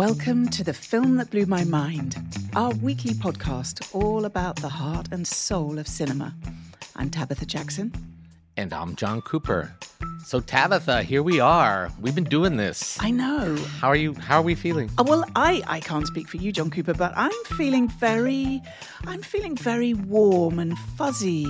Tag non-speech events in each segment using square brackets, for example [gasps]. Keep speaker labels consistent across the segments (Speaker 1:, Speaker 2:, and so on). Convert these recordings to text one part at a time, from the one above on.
Speaker 1: Welcome to the film that blew my mind, our weekly podcast all about the heart and soul of cinema. I'm Tabitha Jackson.
Speaker 2: And I'm John Cooper. So Tabitha, here we are. We've been doing this.
Speaker 1: I know.
Speaker 2: How are you how are we feeling?
Speaker 1: Oh, well, I, I can't speak for you, John Cooper, but I'm feeling very I'm feeling very warm and fuzzy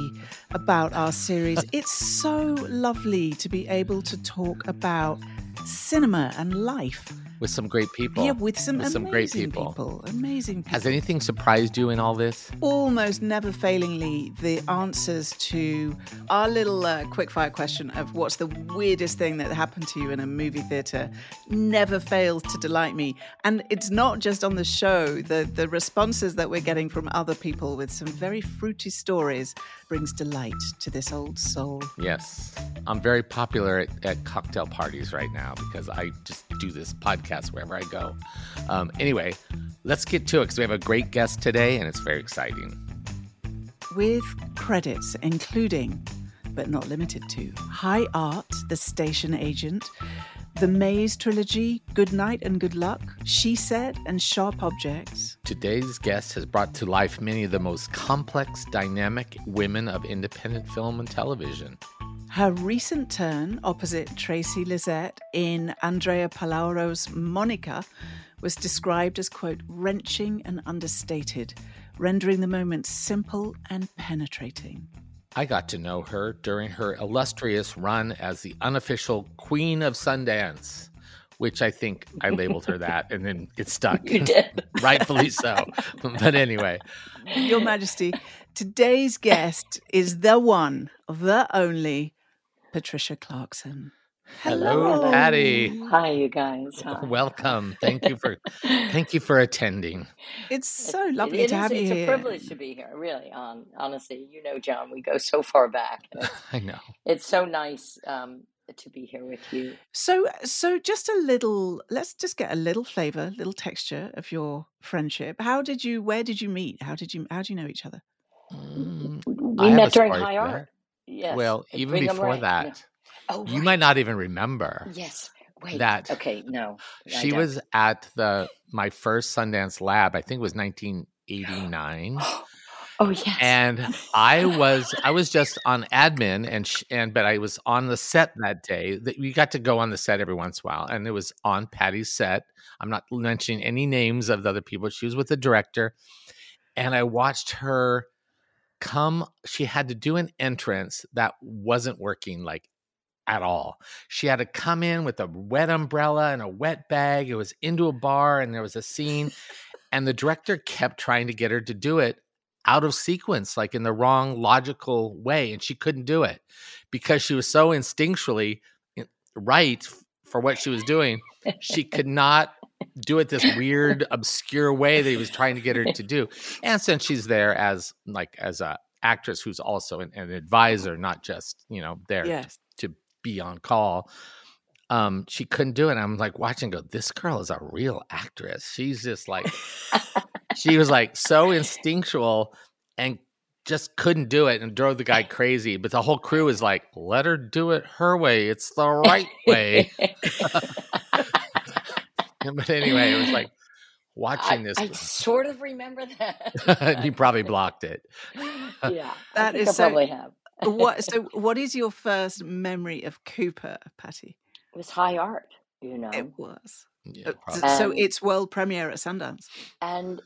Speaker 1: about our series. Uh. it's so lovely to be able to talk about cinema and life
Speaker 2: with some great people.
Speaker 1: Yeah, with some, with some great people. people. Amazing people.
Speaker 2: Has anything surprised you in all this?
Speaker 1: Almost never failingly, the answers to our little uh, quickfire question of what's the weirdest thing that happened to you in a movie theatre never fails to delight me. And it's not just on the show, the, the responses that we're getting from other people with some very fruity stories brings delight to this old soul.
Speaker 2: Yes. I'm very popular at, at cocktail parties right now because I just do this podcast wherever I go. Um, anyway, let's get to it because we have a great guest today and it's very exciting.
Speaker 1: With credits including, but not limited to, High Art, The Station Agent, the Maze trilogy, Good Night and Good Luck, She Said, and Sharp Objects.
Speaker 2: Today's guest has brought to life many of the most complex, dynamic women of independent film and television.
Speaker 1: Her recent turn opposite Tracy Lysette in Andrea Pallaoro's Monica was described as, quote, wrenching and understated, rendering the moment simple and penetrating.
Speaker 2: I got to know her during her illustrious run as the unofficial Queen of Sundance, which I think I labeled her that, and then it stuck.
Speaker 3: You did. [laughs]
Speaker 2: Rightfully so. but anyway.
Speaker 1: Your Majesty, today's guest is the one, the only Patricia Clarkson.
Speaker 2: Hello, Hello, Patty.
Speaker 3: Hi, you guys. Hi.
Speaker 2: Welcome. Thank you for [laughs] thank you for attending.
Speaker 1: It's so lovely
Speaker 3: it, it
Speaker 1: to
Speaker 3: is,
Speaker 1: have
Speaker 3: you
Speaker 1: here.
Speaker 3: It's a privilege to be here. Really, on honestly, you know, John, we go so far back. [laughs]
Speaker 2: I know.
Speaker 3: It's so nice um, to be here with you.
Speaker 1: So, so just a little. Let's just get a little flavor, little texture of your friendship. How did you? Where did you meet? How did you? How do you know each other?
Speaker 3: Mm, we met during high art.
Speaker 2: Yes. Well, even before that,
Speaker 3: oh,
Speaker 2: you might not even remember.
Speaker 3: Yes. Wait.
Speaker 2: That
Speaker 3: okay, no.
Speaker 2: She was at the my first Sundance Lab. I think it was 1989. [gasps]
Speaker 3: Oh yes.
Speaker 2: And I was I was just on admin and sh- and but I was on the set that day. That we got to go on the set every once in a while, and it was on Patty's set. I'm not mentioning any names of the other people. She was with the director, and I watched her come she had to do an entrance that wasn't working like at all. She had to come in with a wet umbrella and a wet bag. It was into a bar and there was a scene and the director kept trying to get her to do it out of sequence like in the wrong logical way and she couldn't do it because she was so instinctually eh, right for what she was doing. She could not do it this weird, obscure way that he was trying to get her to do. And since she's there as like as a actress who's also an, an advisor, not just you know there
Speaker 1: yes.
Speaker 2: To, to, be on call, um, she couldn't do it. I'm like watching, go, this girl is a real actress. She's just like, [laughs] she was like so instinctual and just couldn't do it and drove the guy crazy. But the whole crew is like, let her do it her way. It's the right way. [laughs] but anyway, it was like watching
Speaker 3: I,
Speaker 2: this.
Speaker 3: I [laughs] sort of remember that.
Speaker 2: you probably blocked it.
Speaker 3: yeah,
Speaker 1: that is
Speaker 3: I
Speaker 1: so,
Speaker 3: probably have.
Speaker 1: What? [laughs] So, what is your first memory of Cooper, Patty?
Speaker 3: It was high art. You know,
Speaker 1: it was.
Speaker 2: Yeah,
Speaker 1: so it's world premiere at Sundance,
Speaker 3: and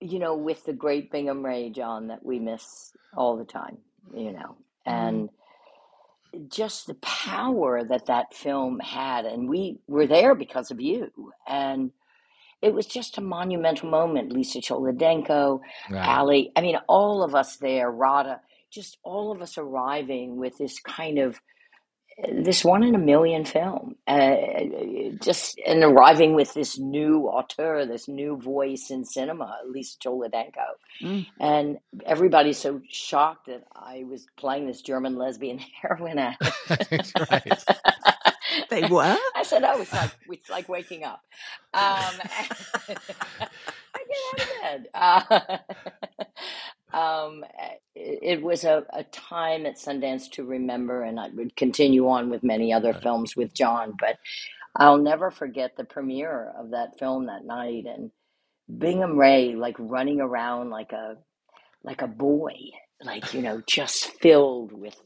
Speaker 3: you know, with the great Bingham Ray, John, that we miss all the time. You know, and. Mm just the power that that film had and we were there because of you and it was just a monumental moment lisa cholodenko right. ali i mean all of us there Radha just all of us arriving with this kind of this one in a million film, uh, just and arriving with this new auteur, this new voice in cinema, Lisa Cholodenko, mm. and everybody's so shocked that I was playing this German lesbian [laughs] heroine
Speaker 2: act. [laughs] right.
Speaker 1: they were.
Speaker 3: I said, "Oh, it's like it's like waking up." Um, [laughs] I get out of bed. Uh, um, it, it, was a, a, time at Sundance to remember, and I would continue on with many other films with John. But I'll never forget the premiere of that film that night and Bingham Ray like running around like a like a boy, like you know, just filled with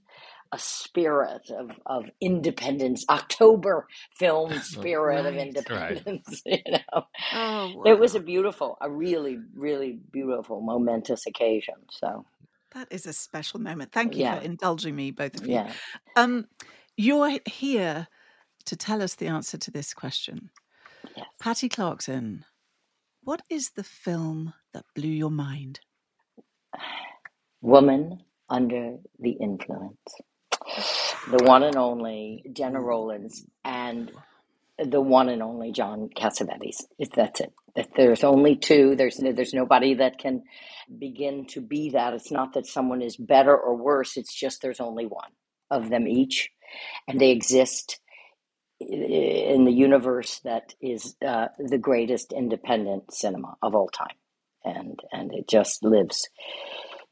Speaker 3: a spirit of, of independence, October film [laughs] spirit of
Speaker 1: Right.
Speaker 3: independence. [laughs] You know,
Speaker 1: Oh,
Speaker 3: it was a beautiful, a really, really beautiful, momentous occasion. So
Speaker 1: That is a special moment. Thank you for indulging me, both of you.
Speaker 3: yeah.
Speaker 1: Um, you're here to tell us the answer to this question.
Speaker 3: Yes.
Speaker 1: Patty Clarkson, what is the film that blew your mind? [sighs]
Speaker 3: Woman under the influence. The one and only Gena
Speaker 1: Ooh.
Speaker 3: Rowlands and the one and only John Cassavetes. If that's it. If there's only two, there's there's nobody that can begin to be that. It's not that someone is better or worse. It's just there's only one of them each, and they exist in the universe that is uh, the greatest independent cinema of all time, and and it just lives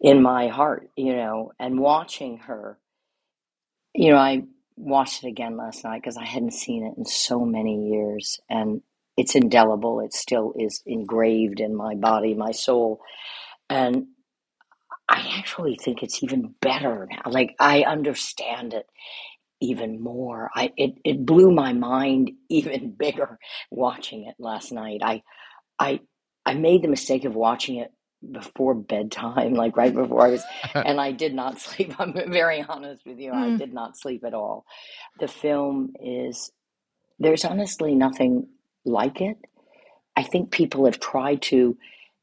Speaker 3: in my heart, you know. And watching her, you know, I watched it again last night because I hadn't seen it in so many years, and it's indelible. It still is engraved in my body, my soul, and I actually think it's even better now. Like I understand it even more. I it, it blew my mind [laughs] even bigger watching it last night. I I I made the mistake of watching it before bedtime, like right before I was, [laughs] and I did not [laughs] sleep. I'm very honest with you. I
Speaker 1: Mm,
Speaker 3: did not sleep at all. The film is there's honestly nothing like it. I think people have tried to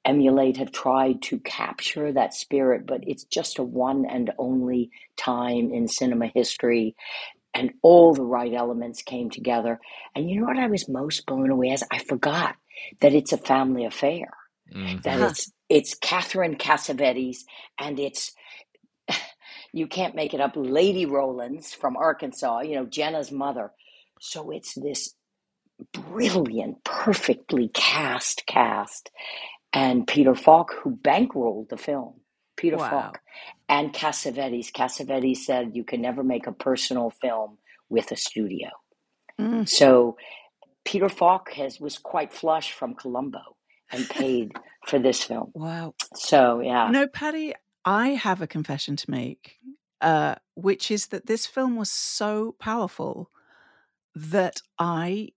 Speaker 3: emulate, have tried to capture that spirit, but it's just a one and only time in cinema history and all the right elements came together. And you know what I was most blown away as? I forgot that it's a family affair. That it's it's Catherine Cassavetes and it's [sighs] you can't make it up, Lady Rowlands from Arkansas, you know, Gena's mother. So it's this brilliant, perfectly cast cast. And Peter Falk, who bankrolled the film, Peter
Speaker 1: Wow.
Speaker 3: Falk, and Cassavetes. Cassavetes said you can never make a personal film with a studio.
Speaker 1: Mm,
Speaker 3: So Peter Falk has was quite flush from Columbo and paid for this film.
Speaker 1: wow.
Speaker 3: So
Speaker 1: You
Speaker 3: yeah,
Speaker 1: know, Patty, I have a confession to make, uh, which is that this film was so powerful that I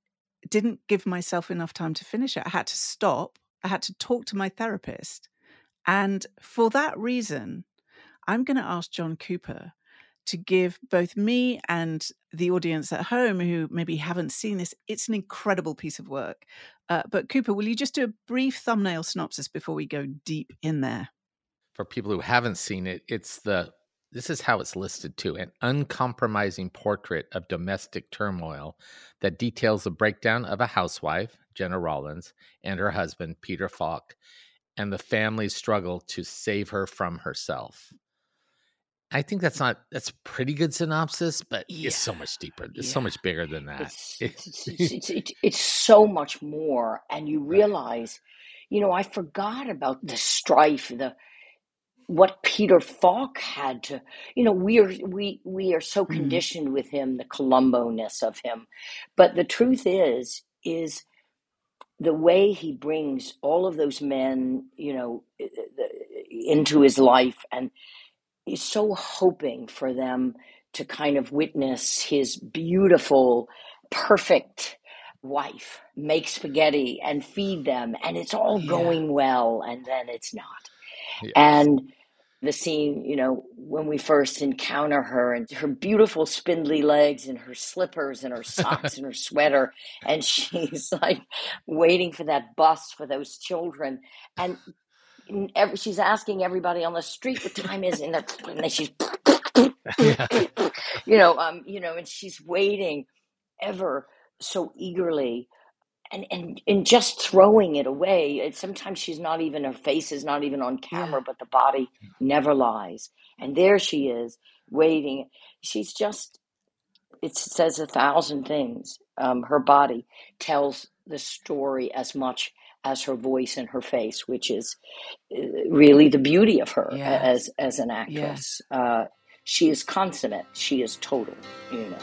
Speaker 1: didn't give myself enough time to finish it. I had to stop. I had to talk to my therapist. And for that reason, I'm going to ask John Cooper to give both me and the audience at home who maybe haven't seen this, it's an incredible piece of work. Uh, but Cooper, will you just do a brief thumbnail synopsis before we go deep in there?
Speaker 2: For people who haven't seen it, it's the this is how it's listed too an uncompromising portrait of domestic turmoil that details the breakdown of a housewife, Gena Rowlands, and her husband, Peter Falk, and the family's struggle to save her from herself. I think that's not that's a pretty good synopsis, but
Speaker 1: Yeah.
Speaker 2: it's so much deeper. It's so much bigger than that. [laughs]
Speaker 3: it's it's it's, it's, it's, so much more, and you realize, you know, I forgot about the strife, the what Peter Falk had to, you know, we are we we are so
Speaker 1: Mm.
Speaker 3: conditioned with him, the Columbo ness of him, but the truth is is the way he brings all of those men, you know, into his life, and he's so hoping for them to kind of witness his beautiful, perfect wife make spaghetti and feed them, and it's all
Speaker 1: Yeah.
Speaker 3: going well, and then it's not.
Speaker 2: Yes.
Speaker 3: And the scene, you know, when we first encounter her and her beautiful spindly legs and her slippers and her socks and her [laughs] sweater, and [laughs] she's like waiting for that bus for those children. And every, she's asking everybody on the street what time is, it? and, and then she's, [laughs]
Speaker 2: yeah. [laughs]
Speaker 3: you know, um, you know, and she's waiting ever so eagerly and and and just throwing it away. And sometimes she's not even her face is not even on
Speaker 1: Yeah.
Speaker 3: camera, but the body never lies. And there she is waiting. She's just it says a thousand things. Um, her body tells the story as much as her voice and her face, which is uh, really the beauty of her
Speaker 1: Yes.
Speaker 3: as as an
Speaker 1: Yes.
Speaker 3: actress. Uh, she is consummate. She is total. You know.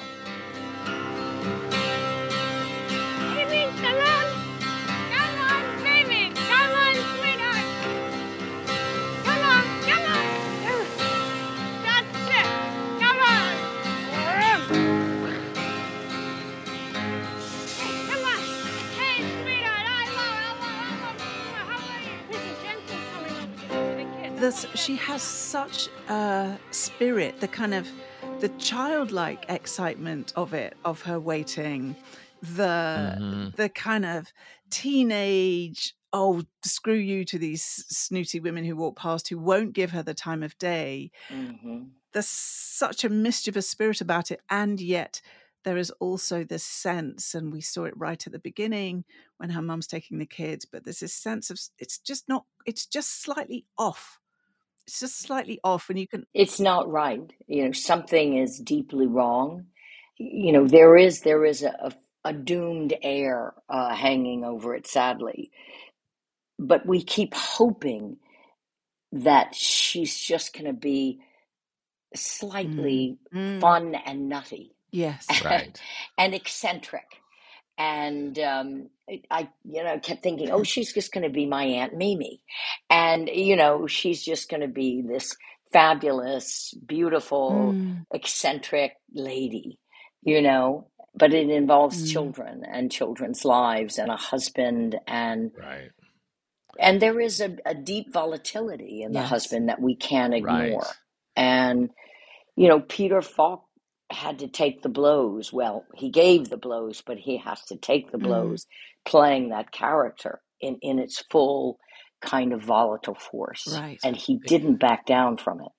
Speaker 1: This she has such a spirit, the kind of the childlike excitement of it, of her waiting, the
Speaker 2: hmm
Speaker 1: the kind of teenage oh screw you to these snooty women who walk past who won't give her the time of day.
Speaker 3: Hmm
Speaker 1: there's such a mischievous spirit about it and yet there is also this sense and we saw it right at the beginning when her mum's taking the kids but there's this sense of it's just not it's just slightly off it's just slightly off and you can
Speaker 3: It's not right. You know, something is deeply wrong. You know, there is there is a, a, a doomed air uh, hanging over it, sadly. But we keep hoping that she's just going to be
Speaker 1: mm,
Speaker 3: slightly
Speaker 1: mm,
Speaker 3: fun and nutty
Speaker 1: yes [laughs]
Speaker 2: Right.
Speaker 3: and eccentric. And um, I, you know, kept thinking, oh, she's just going to be my Aunt Mimi. And, you know, she's just going to be this fabulous, beautiful,
Speaker 1: mm,
Speaker 3: eccentric lady, you know. But it involves
Speaker 1: mm,
Speaker 3: children and children's lives and a husband and
Speaker 2: Right.
Speaker 3: and there is a, a deep volatility in the husband that we can't
Speaker 2: Right.
Speaker 3: ignore. And you know, Peter Falk had to take the blows. Well, he gave the blows, but he has to take the
Speaker 1: mm,
Speaker 3: blows playing that character in, in its full kind of volatile force.
Speaker 1: right
Speaker 3: And he didn't back down from it.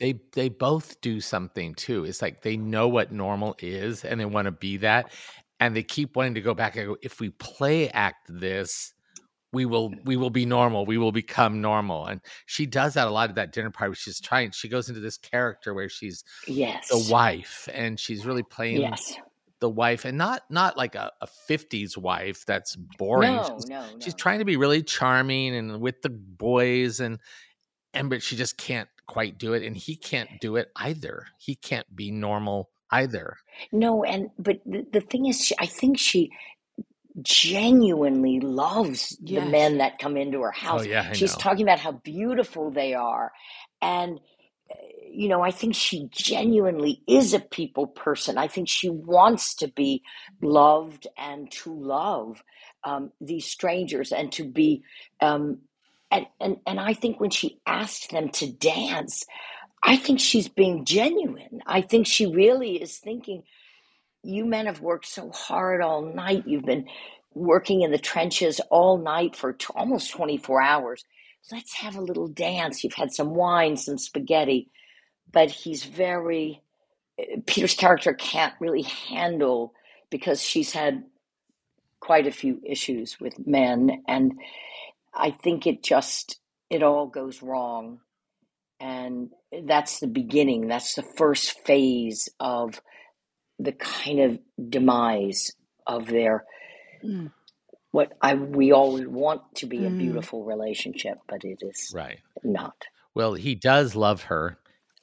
Speaker 2: they they both do something too. It's like they know what normal is and they want to be that. And they keep wanting to go back and go, if we play act this, we will we will be normal. We will become normal. And she does that a lot at that dinner party. She's trying, she goes into this character where she's the wife and she's really playing
Speaker 3: Yes.
Speaker 2: the wife and not not like a, a 50s wife that's boring
Speaker 3: No,
Speaker 2: she's
Speaker 3: no,
Speaker 2: she's trying to be really charming and with the boys and and but she just can't quite do it and he can't do it either he can't be normal either
Speaker 3: No, and but the, the thing is, she, I think she genuinely loves the men that come into her house.
Speaker 2: oh
Speaker 3: house.
Speaker 2: yeah i
Speaker 3: She's
Speaker 2: know
Speaker 3: talking about how beautiful they are. And, uh, you know, I think she genuinely is a people person. I think she wants to be loved and to love um, these strangers and to be. Um, and, and, and I think when she asked them to dance, I think she's being genuine. I think she really is thinking you men have worked so hard all night. You've been working in the trenches all night for t- almost 24 hours. Let's have a little dance. You've had some wine, some spaghetti. But he's very, eh, Peter's character can't really handle because she's had quite a few issues with men. And I think it just, it all goes wrong. And that's the beginning. That's the first phase of the kind of demise of their
Speaker 1: mm,
Speaker 3: what I we always want to be a
Speaker 1: mm,
Speaker 3: beautiful relationship, but it is
Speaker 2: right.
Speaker 3: not.
Speaker 2: well he does love her.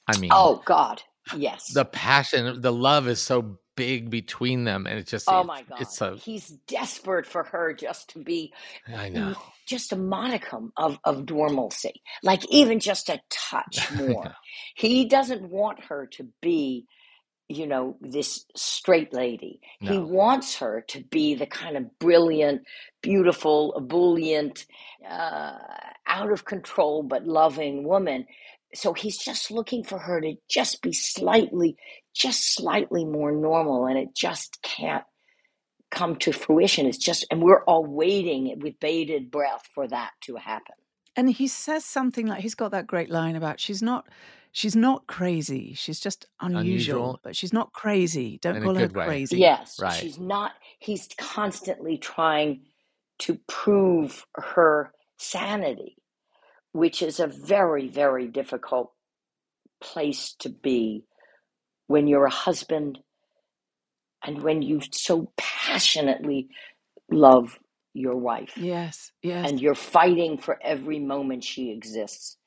Speaker 2: I mean
Speaker 3: Oh God, yes.
Speaker 2: the passion the love is so big between them and it's just
Speaker 3: Oh
Speaker 2: it,
Speaker 3: my God,
Speaker 2: it's so
Speaker 3: he's desperate for her just to be
Speaker 2: i know.
Speaker 3: just a modicum of of normalcy, like even just a touch [laughs]
Speaker 2: i know.
Speaker 3: More. He doesn't want her to be you know, this straight lady. He wants her to be the kind of brilliant, beautiful, ebullient, uh, out of control but loving woman. So he's just looking for her to just be slightly, just slightly more normal, and it just can't come to fruition. It's just, and we're all waiting with bated breath for that to happen.
Speaker 1: and he says something like he's got that great line about she's not she's not crazy she's just unusual
Speaker 2: unusual?
Speaker 1: but she's not crazy don't
Speaker 2: in
Speaker 1: call her
Speaker 2: way.
Speaker 1: crazy.
Speaker 3: Yes,
Speaker 2: right.
Speaker 3: she's not, he's constantly trying to prove her sanity, which is a very, very difficult place to be when you're a husband and when you so passionately love your wife
Speaker 1: yes yes.
Speaker 3: and you're fighting for every moment she exists.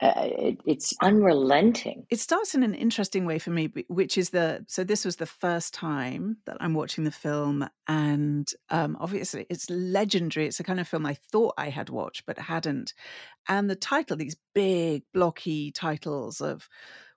Speaker 3: Uh, it, it's unrelenting.
Speaker 1: it starts in an interesting way for me which is the so this was the first time that i'm watching the film and um obviously it's legendary. It's a kind of film i thought i had watched but hadn't. And the title these big blocky titles of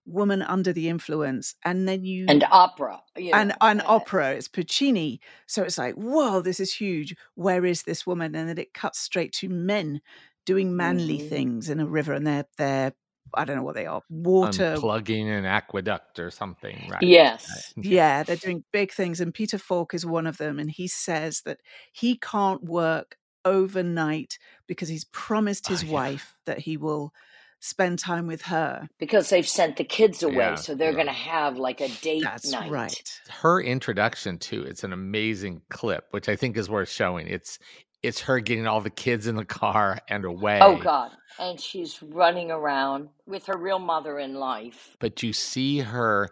Speaker 1: woman under the influence and then you
Speaker 3: And opera, you
Speaker 1: and
Speaker 3: know,
Speaker 1: an
Speaker 3: uh,
Speaker 1: opera it's puccini. So it's like whoa this is huge. Where is this woman? And then it cuts straight to men doing manly
Speaker 3: Mhm.
Speaker 1: things in a river, and they're they're I don't know what they are water.
Speaker 2: Unplugging an aqueduct or something, right?
Speaker 3: Yes.
Speaker 2: Right.
Speaker 1: Yeah, they're doing big things, and Peter Falk is one of them. And he says that he can't work overnight because he's promised his
Speaker 2: Oh, yeah.
Speaker 1: wife that he will spend time with her.
Speaker 3: Because they've sent the kids away,
Speaker 2: Yeah,
Speaker 3: so they're
Speaker 2: yeah.
Speaker 3: going to have like a date
Speaker 1: That's
Speaker 3: night.
Speaker 1: right.
Speaker 2: Her introduction too, it's an amazing clip, which I think is worth showing. It's it's her getting all the kids in the car and oh, away.
Speaker 3: Oh God! And she's running around with her real mother in life.
Speaker 2: But you see her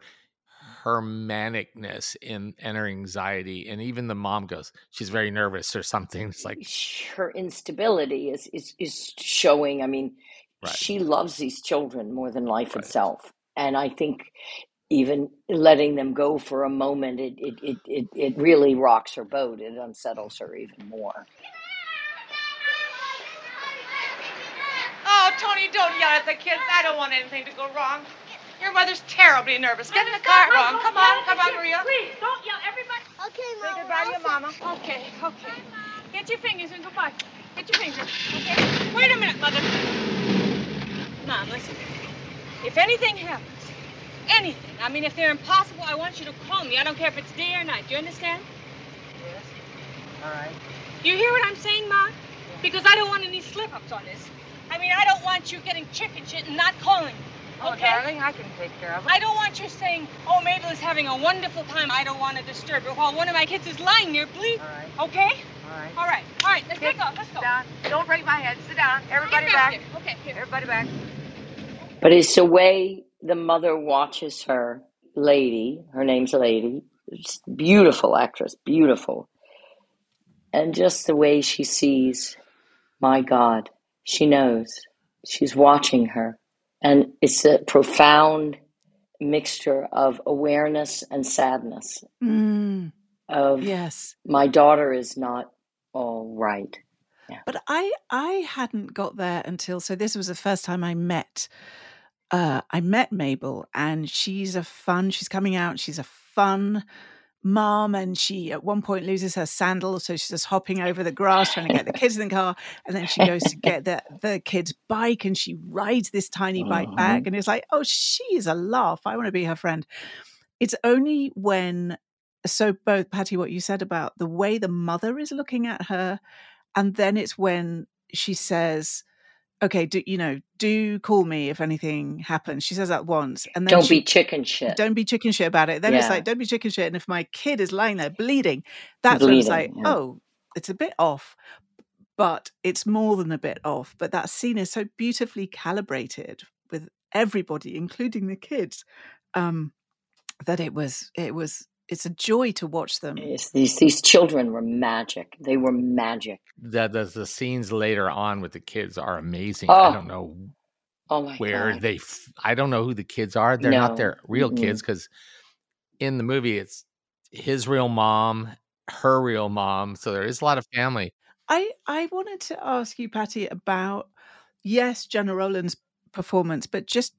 Speaker 2: her manicness in and her anxiety, and even the mom goes, she's very nervous or something. It's like
Speaker 3: Her instability is is is showing. I mean,
Speaker 2: Right.
Speaker 3: she loves these children more than life
Speaker 2: Right.
Speaker 3: itself, and I think even letting them go for a moment, it it it it, it really rocks her boat. It unsettles her even more.
Speaker 4: Tony, don't yell at the kids. I don't want anything to go wrong. Your mother's terribly nervous. Get in the car, wrong. Come on, come on, Maria.
Speaker 5: Please, don't yell. Everybody.
Speaker 6: Okay,
Speaker 4: Say
Speaker 6: Mom.
Speaker 4: goodbye to your mama.
Speaker 5: Okay, okay. Get your fingers and goodbye. Get your fingers, okay? Wait a minute, Mother. Mom, listen. If anything happens, anything, I mean, if they're impossible, I want you to call me. I don't care if it's day or night. Do you understand?
Speaker 4: Yes. All right.
Speaker 5: You hear what I'm saying, Ma? Because I don't want any slip ups on this. I mean, I don't want you getting chicken shit and not calling. me,
Speaker 4: Oh,
Speaker 5: Okay?
Speaker 4: darling, I can take care of it.
Speaker 5: I don't want you saying, oh, Mabel is having a wonderful time. I don't want to disturb her while one of my kids is lying there bleeding.
Speaker 4: All right.
Speaker 5: Okay?
Speaker 4: All right.
Speaker 5: All right. All right. Let's
Speaker 4: Get
Speaker 5: take off. Let's go.
Speaker 4: down. Don't break my head. Sit down. Everybody
Speaker 5: Get
Speaker 4: back.
Speaker 5: here. Okay, here.
Speaker 4: Everybody back.
Speaker 3: But it's the way the mother watches her lady. Her name's Lady. It's beautiful actress, beautiful, and just the way she sees. My God, she knows. She's watching her, and it's a profound mixture of awareness and sadness.
Speaker 1: Mm,
Speaker 3: Of
Speaker 1: yes.
Speaker 3: my daughter is not all right.
Speaker 1: But I I hadn't got there until so this was the first time I met uh I met Mabel and she's a fun she's coming out she's a fun mom and she at one point loses her sandal so she's just hopping over the grass trying to get the kids in the car and then she goes to [laughs] get the the kid's bike and she rides this tiny bike back uh-huh. and it's like oh she is a laugh. I want to be her friend. It's only when so both Patty what you said about the way the mother is looking at her and then it's when she says okay do you know do call me if anything happens she says that once and then
Speaker 3: Don't
Speaker 1: she,
Speaker 3: be chicken shit.
Speaker 1: don't be chicken shit about it then it's like don't be chicken shit and if my kid is lying there bleeding that's when it's like
Speaker 3: Bleeding, yeah.
Speaker 1: oh it's a bit off but it's more than a bit off but that scene is so beautifully calibrated with everybody including the kids um that it was it was it's a joy to watch them
Speaker 3: Yes, these these children were magic. They were magic.
Speaker 2: The, the the scenes later on with the kids are amazing. I
Speaker 3: Oh,
Speaker 2: don't know
Speaker 3: Oh my
Speaker 2: where
Speaker 3: God.
Speaker 2: they f- I don't know who the kids are. They're not their real
Speaker 3: Mm-mm.
Speaker 2: kids because in the movie it's his real mom, her real mom. So there is a lot of family.
Speaker 1: I I wanted to ask you, Patty, about yes, Gena Rowlands' performance, but just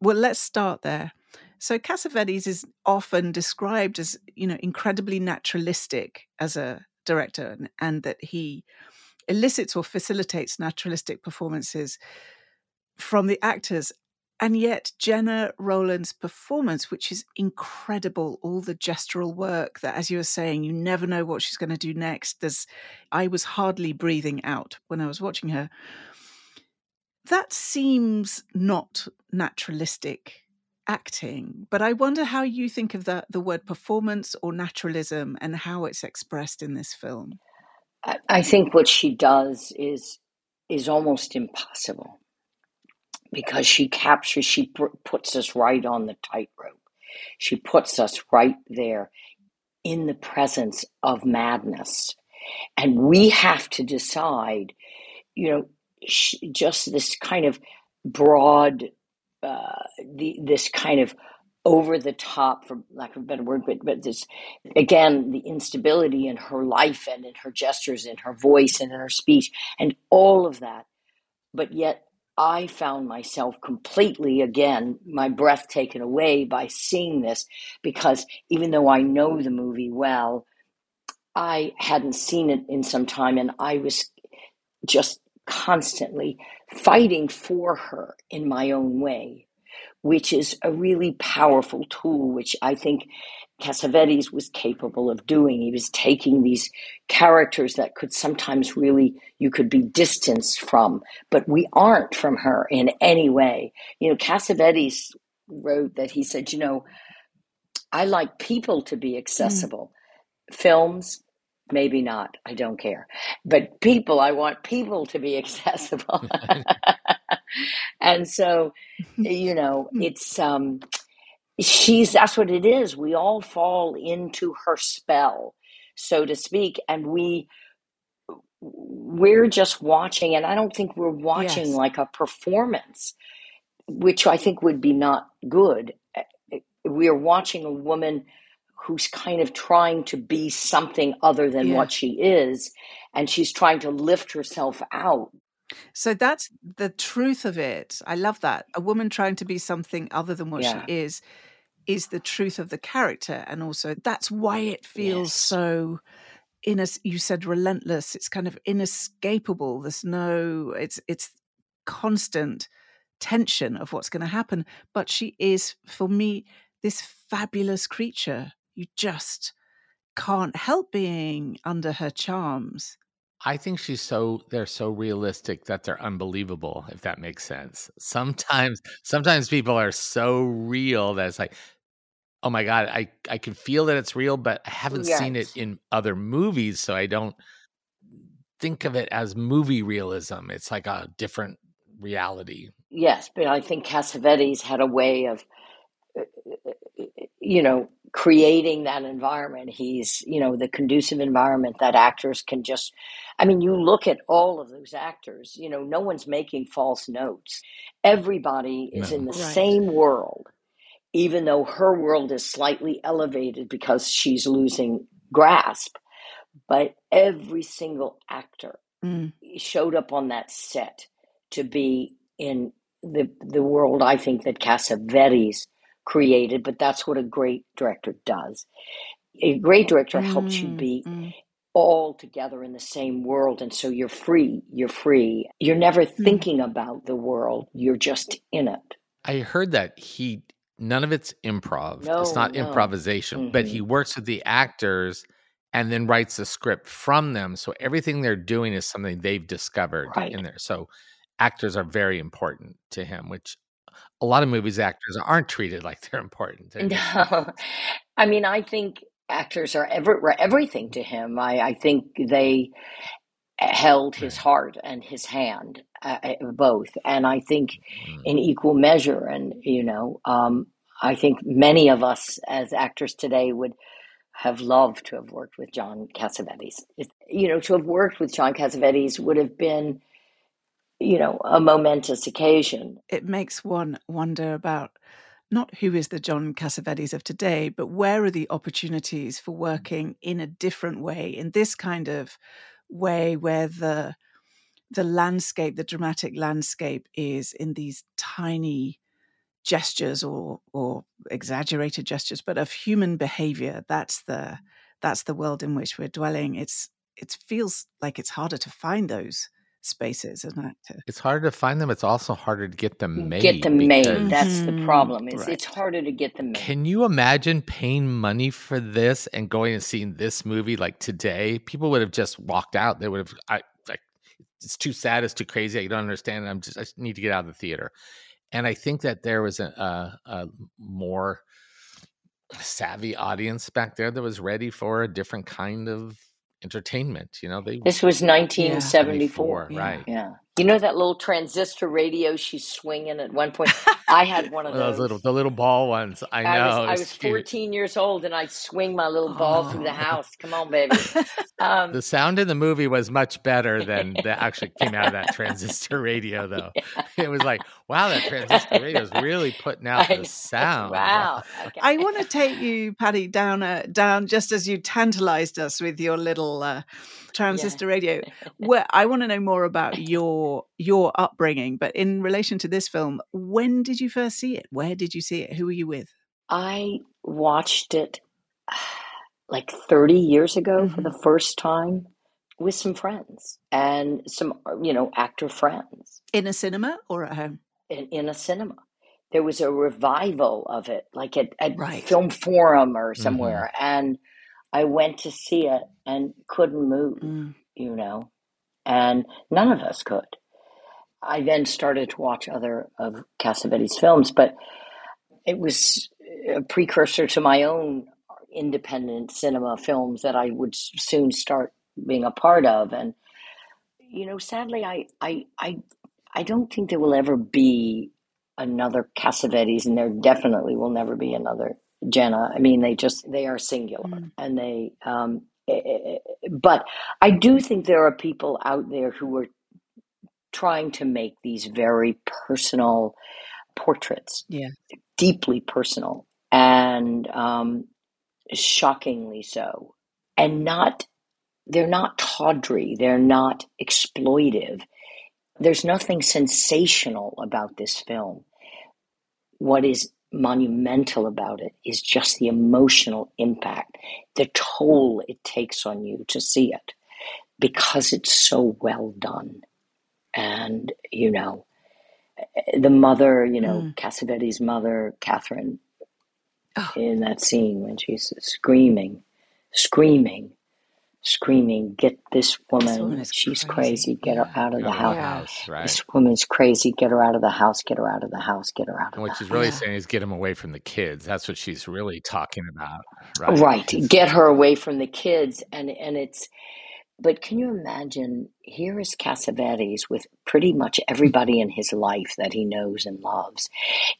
Speaker 1: well, let's start there. So Cassavetes is often described as you know incredibly naturalistic as a director, and, and that he elicits or facilitates naturalistic performances from the actors. And yet, Gena Rowlands' performance, which is incredible, all the gestural work that, as you were saying, you never know what she's going to do next. There's, I was hardly breathing out when I was watching her. That seems not naturalistic acting, but I wonder how you think of the, the word performance or naturalism and how it's expressed in this film.
Speaker 3: I, think what she does is is almost impossible because she captures, she pr- puts us right on the tightrope. She puts us right there in the presence of madness, and we have to decide. You know, just this kind of broad, uh, the this kind of over the top, for lack of a better word, but but this again the instability in her life and in her gestures, in her voice and in her speech, and all of that. But yet, I found myself completely again my breath taken away by seeing this because even though I know the movie well, I hadn't seen it in some time, and I was just constantly fighting for her in my own way, which is a really powerful tool, which I think Cassavetes was capable of doing. He was taking these characters that could sometimes really, you could be distanced from, but we aren't from her in any way. You know, Cassavetes wrote that he said, you know, I like people to be accessible. Mm. Films, maybe not. I don't care. But people, I want people to be [laughs] accessible. [laughs] and so, you know, hmm. it's um she's that's what it is. We all fall into her spell, so to speak, and we we're just watching and I don't think we're watching yes. like a performance, which I think would be not good. Eh, eh, we are watching a woman who's kind of trying to be something other than yeah. what she is and she's trying to lift herself out
Speaker 1: so that's the truth of it. I love that. A woman trying to be something other than what yeah. she is is the truth of the character and also that's why it feels yes. so in you said relentless it's kind of inescapable there's no it's it's constant tension of what's going to happen but she is for me this fabulous creature you just can't help being under her charms
Speaker 2: I think she's so they're so realistic that they're unbelievable, if that makes sense. Sometimes sometimes people are so real that it's like, oh my God, I, I can feel that it's real, but I haven't yes. seen it in other movies, so I don't think of it as movie realism. It's like a different reality.
Speaker 3: Yes, but I think Cassavetes had a way of uh, uh, uh, you know creating that environment he's you know the conducive environment that actors can just i mean you look at all of those actors you know no one's making false notes everybody is no. in the right. same world even though her world is slightly elevated because she's losing grasp but every single actor mm. showed up on that set to be in the the world i think that cassavetes created, but that's what a great director does. A great director mm, helps you be mm. all together in the same world. And so you're free. You're free. You're never mm. thinking about the world, you're just in it.
Speaker 2: I heard that he, none of it's improv. No, it's not no. improvisation, mm-hmm. but he mm-hmm. works with the actors and then writes the script from them. So everything they're doing is something they've discovered right. in there. So actors are very important to him, which a lot of movies [laughs] actors aren't treated like they're important.
Speaker 3: No, [laughs] I mean, I think actors are ever, everything to him. I, I think they held his heart and his hand, uh, uh both, and I think mm. in equal measure. And you know, um, I think many of us as actors today would have loved to have worked with John Cassavetes. It, you know, to have worked with John Cassavetes would have been you know, a momentous occasion.
Speaker 1: It makes one wonder about not who is the John Cassavetes of today, but where are the opportunities for working in a different way, in this kind of way where the the landscape, the dramatic landscape is in these tiny gestures or or exaggerated gestures, but of human behavior. That's the that's the world in which we're dwelling. It's it feels like it's harder to find those spaces as an actor.
Speaker 2: It's harder to find them. It's also harder to get them mm, made.
Speaker 3: Get them made. That's the mm-hmm. problem. Is right. it's harder to get them made.
Speaker 2: Can you imagine paying money for this and going and seeing this movie like today? People would have just walked out. They would have. I like. It's too sad. It's too crazy. I don't understand. I'm just. I just need to get out of the theater. And I think that there was a, a, a more savvy audience back there that was ready for a different kind of entertainment. You know, they
Speaker 3: this was 1974,
Speaker 2: yeah. right?
Speaker 3: Yeah. You know that little transistor radio she's swinging at one point. I had one of those. [laughs]
Speaker 2: those little, the little ball ones. I know. I
Speaker 3: was, I was 14 years old, and I'd swing my little ball oh. through the oh. house. Come on, baby. [laughs]
Speaker 2: Um, the sound in the movie was much better than that actually [laughs] came out of that transistor radio, though. Yeah. It was like, wow, that transistor radio is really putting out the sound.
Speaker 3: Wow.
Speaker 1: Okay. I want to take you, Patty, down, uh, down just as you tantalized us with your little. Uh, transistor yeah. radio. [laughs] Where I want to know more about your your upbringing, but in relation to this film, when did you first see it? Where did you see it? Who were you with?
Speaker 3: I watched it [sighs] like 30 years ago mm-hmm. for the first time. with some friends and some, you know, actor friends
Speaker 1: In a cinema or at home?
Speaker 3: in, in a cinema. There was a revival of it, like at, at
Speaker 1: Right.
Speaker 3: Film Forum or somewhere. And I went to see it and couldn't move,
Speaker 1: Mm.
Speaker 3: you know, and none of us could. I then started to watch other of Cassavetes' films, but it was a precursor to my own independent cinema films that I would soon start being a part of. And you know, sadly, I I I I don't think there will ever be another Cassavetes, and there definitely will never be another Gena. I mean, they just they are singular,
Speaker 1: Mm.
Speaker 3: and they. Um, eh, eh, eh, but I do think there are people out there who are trying to make these very personal portraits
Speaker 1: Yeah.
Speaker 3: deeply personal and um, shockingly so, and not they're not tawdry, they're not exploitive. There's nothing sensational about this film. What is monumental about it is just the emotional impact, the toll it takes on you to see it because it's so well done. And, you know, the mother, you know,
Speaker 1: Mm.
Speaker 3: Cassavetes' mother, Catherine,
Speaker 1: Oh.
Speaker 3: in that scene when she's screaming, screaming, screaming, get this woman,
Speaker 1: woman
Speaker 3: she's
Speaker 1: crazy.
Speaker 3: crazy, get her out of the
Speaker 2: the
Speaker 3: house.
Speaker 2: House, right?
Speaker 3: This woman's crazy, get her out of the house, get her out of the house, get her out
Speaker 2: And
Speaker 3: of
Speaker 2: what
Speaker 3: the
Speaker 2: she's
Speaker 3: house.
Speaker 2: really saying is get him away from the kids. That's what she's really talking about, right?
Speaker 3: Right, get her away from the kids, and and it's. But can you imagine? Here is Cassavetes with pretty much everybody in his life that he knows and loves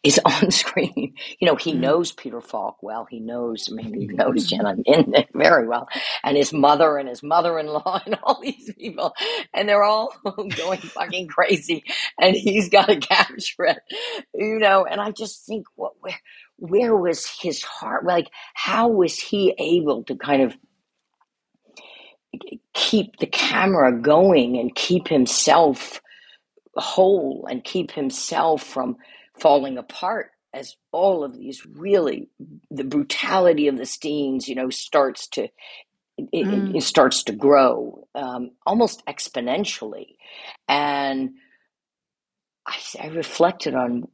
Speaker 3: is [laughs] on screen. You know, he
Speaker 1: Mm.
Speaker 3: knows Peter Falk well. He knows, mean, he knows Gena [laughs] Minden very well, and his mother and his mother-in-law [laughs] and all these people, and they're all going fucking crazy, and he's got to capture it, you know. And I just think, what, where, where was his heart? Like, how was he able to kind of keep the camera going and keep himself whole and keep himself from falling apart as all of these really the brutality of the scenes you know starts to it, it,
Speaker 1: Mm.
Speaker 3: it starts to grow um, almost exponentially and I, I reflected on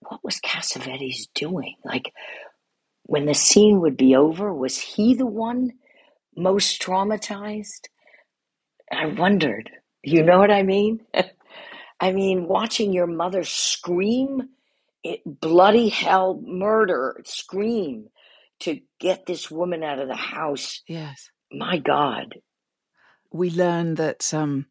Speaker 3: what was cassavetes doing like when the scene would be over was he the one most traumatized i wondered you know what i mean [laughs] I mean, watching your mother scream, it, bloody hell, murder, scream to get this woman out of the house.
Speaker 1: Yes.
Speaker 3: My God.
Speaker 1: We learned that um,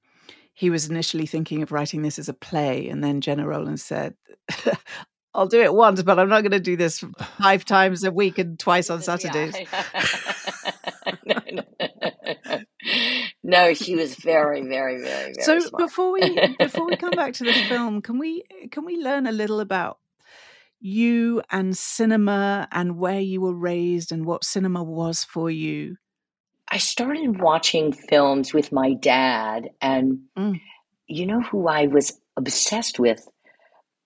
Speaker 1: he was initially thinking of writing this as a play, and then Gena Rowlands said, [laughs] I'll do it once, but I'm not going to do this [laughs] five times a week and twice on Saturdays.
Speaker 3: No, no, no. No, she was very, very, very, very
Speaker 1: so
Speaker 3: smart.
Speaker 1: before we before we come back to the [laughs] film, can we can we learn a little about you and cinema and where you were raised and what cinema was for you?
Speaker 3: I started watching films with my dad, and
Speaker 1: Mm.
Speaker 3: you know who I was obsessed with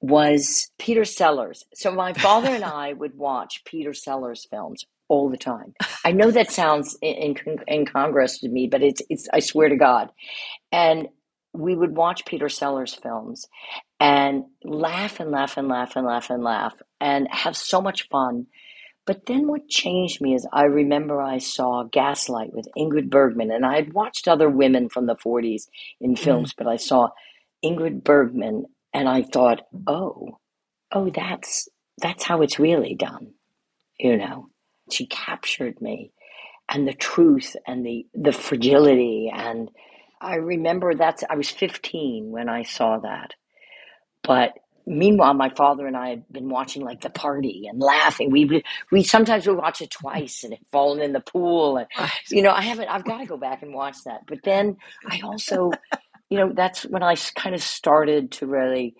Speaker 3: was Peter Sellers. So my father and [laughs] I would watch Peter Sellers films all the time. I know that [laughs] sounds in, in, incongruous to me, but it's it's I swear to God. And we would watch Peter Sellers films and laugh and laugh and laugh and laugh and laugh and have so much fun. But then what changed me is I remember I saw Gaslight with Ingrid Bergman, and I had watched other women from the 40s in mm-hmm. films, but I saw Ingrid Bergman and I thought, oh, oh, that's that's how it's really done. You know, she captured me and the truth and the the fragility and I remember that's I was 15 when I saw that. But meanwhile, my father and I had been watching like the party and laughing. We we sometimes would watch it twice and had fallen in the pool and you know I haven't I've got to go back and watch that. But then I also you know that's when I kind of started to really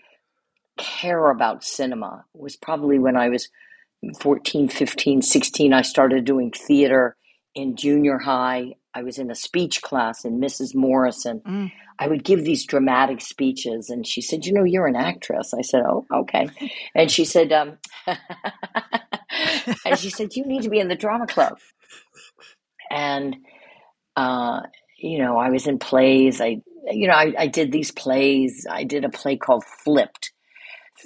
Speaker 3: care about cinema was probably when I was 14, 15, 16 I started doing theater in junior high. I was in a speech class in Mrs. Morrison.
Speaker 1: Mm.
Speaker 3: I would give these dramatic speeches, and she said, "You know, you're an actress." I said, "Oh, okay." And she said, um, [laughs] and she said, "You need to be in the drama club." And uh, you know, I was in plays. I, you know, I, I did these plays. I did a play called Flipped,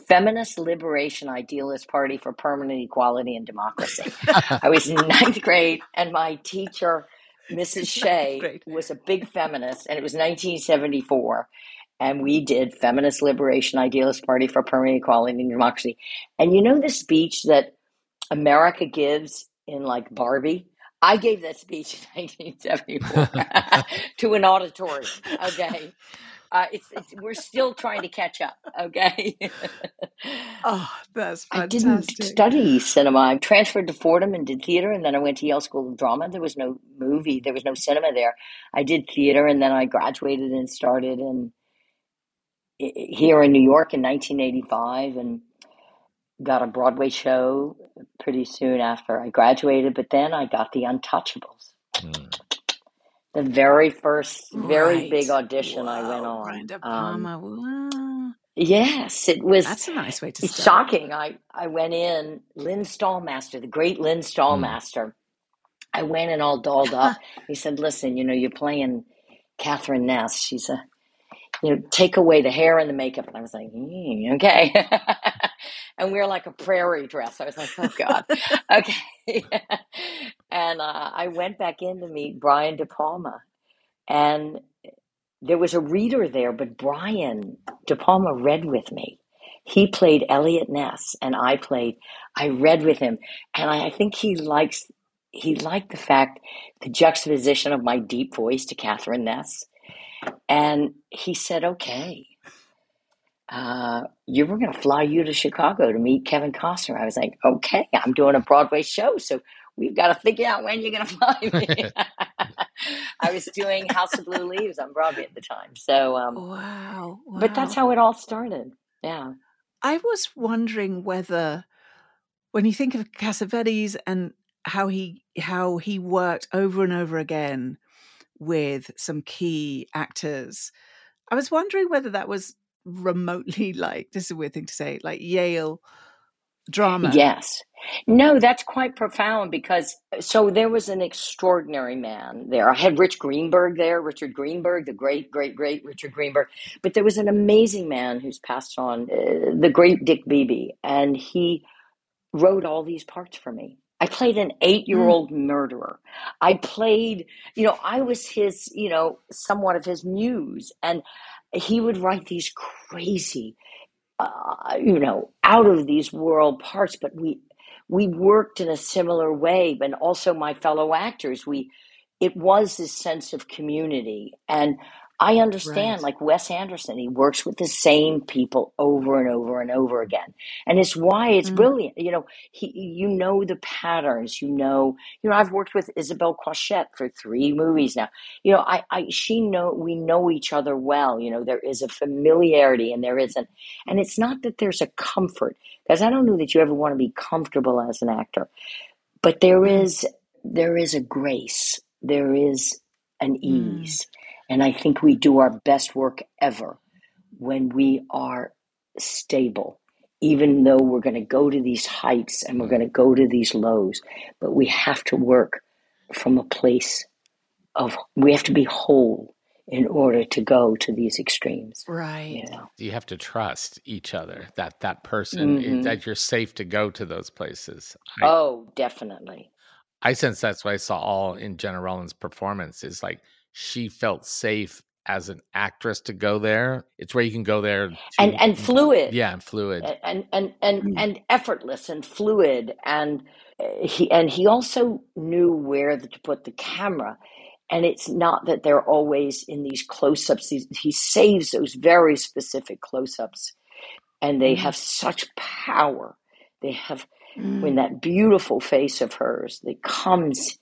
Speaker 3: Feminist Liberation Idealist Party for Permanent Equality and Democracy. [laughs] I was in ninth grade, and my teacher, Mrs. [laughs] Shea, was a big feminist, and it was 1974. And we did Feminist Liberation Idealist Party for Permanent Equality and Democracy. And you know the speech that America gives in like Barbie? I gave that speech in [laughs] 1974 to an auditorium. Okay. Uh, it's, it's, we're still trying to catch up. Okay. [laughs]
Speaker 1: oh, that's fantastic.
Speaker 3: I didn't study cinema. I transferred to Fordham and did theater, and then I went to Yale School of Drama. There was no movie. There was no cinema there. I did theater, and then I graduated and started in here in New York in 1985, and got a Broadway show pretty soon after I graduated, but then I got the Untouchables. Mm. The very first, very right. big audition I went on.
Speaker 1: Brian De Palma. Um,
Speaker 3: yes, it was.
Speaker 1: That's a nice way to start.
Speaker 3: Shocking. I, I went in, Lynn Stalmaster, the great Lynn Stalmaster. Mm. I went in all dolled up. [laughs] he said, Listen, you know, you're playing Catherine Ness. She's a you know, take away the hair and the makeup. And I was like, mm, okay. [laughs] and we are like a prairie dress. I was like, oh God. [laughs] okay. And uh, I went back in to meet Brian De Palma. And there was a reader there, but Brian De Palma read with me. He played Eliot Ness and I played, I read with him. And I, I think he likes, he liked the fact, the juxtaposition of my deep voice to Catherine Ness and he said, okay, uh, you were going to fly you to Chicago to meet Kevin Costner. I was like, okay, I'm doing a Broadway show, so we've got to figure out when you're going to fly me. I was doing House of Blue Leaves on Broadway at the time. So, um,
Speaker 1: wow, wow.
Speaker 3: But that's how it all started. Yeah.
Speaker 1: I was wondering whether, when you think of Cassavetes and how he how he worked over and over again with some key actors. I was wondering whether that was remotely [laughs] like this is a weird thing to say, like Yale drama.
Speaker 3: Yes. No, that's quite profound because so there was an extraordinary man there. I had Rich Greenberg there, Richard Greenberg, the great, great, great Richard Greenberg. But there was an amazing man who's passed on, uh, the great Dick Beebe, and he wrote all these parts for me. I played an eight year old mm. murderer. I played, you know, I was his, you know, somewhat of his muse. And he would write these crazy, uh, you know, out of these world parts. But we, we worked in a similar way. And also my fellow actors, we, it was this sense of community. And I understand, right. like Wes Anderson, he works with the same people over and over and over again, and it's why it's mm. brilliant. You know, he, you know the patterns. You know, you know. I've worked with Isabel Coixet for three movies now. You know, I, I, she know we know each other well. You know, there is a familiarity, and there isn't, and it's not that there's a comfort, because I don't know that you ever want to be comfortable as an actor, but there mm. is there is a grace, there is an mm. ease. Mm and I think we do our best work ever when we are stable, even though we're going to go to these heights and we're going to go to these lows. But we have to work from a place of, we have to be whole in order to go to these extremes.
Speaker 1: Right.
Speaker 3: You, know?
Speaker 2: you have to trust each other, that that person, mm-hmm. that you're safe to go to those places.
Speaker 3: I, oh, definitely.
Speaker 2: I sense that's what I saw all in Gena Rowlands' performance is like she felt safe as an actress to go there. It's where you can go there to,
Speaker 3: and and fluid.
Speaker 2: Yeah, and fluid.
Speaker 3: And and and mm. and effortless and fluid and eh, he and he also knew where to put the camera. And it's not that they're always in these close-ups. He, he saves those very specific close-ups and they mm. have such power. They have mm. when that beautiful face of hers that comes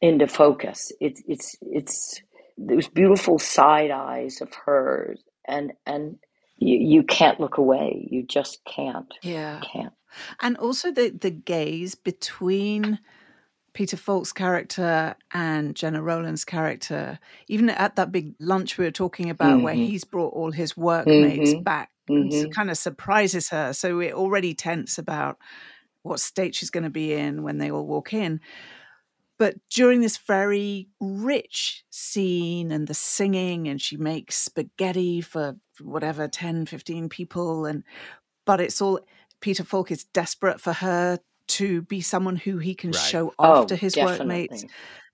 Speaker 3: into focus. It's it's it's those beautiful side eyes of hers, and and you, you can't look away. You just can't.
Speaker 1: Yeah,
Speaker 3: can't.
Speaker 1: And also the the gaze between Peter Falk's character and Gena Rowlands' character, even at that big lunch we were talking about, mm-hmm. where he's brought all his workmates mm-hmm. back, mm-hmm. kind of surprises her. So we're already tense about what state she's going to be in when they all walk in but during this very rich scene and the singing and she makes spaghetti for whatever 10 15 people and but it's all peter falk is desperate for her to be someone who he can
Speaker 2: Right.
Speaker 1: show off
Speaker 3: Oh,
Speaker 1: to his
Speaker 3: definitely.
Speaker 1: workmates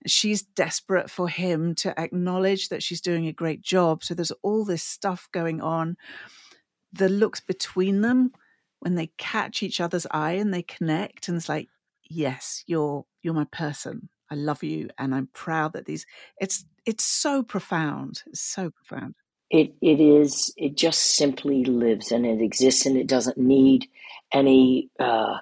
Speaker 1: she's desperate for him to acknowledge that she's doing a great job so there's all this stuff going on the looks between them when they catch each other's eye and they connect and it's like yes you're you're my person i love you and i'm proud that these it's it's so profound it's so profound
Speaker 3: It it is. It just simply lives and it exists, and it doesn't need any uh,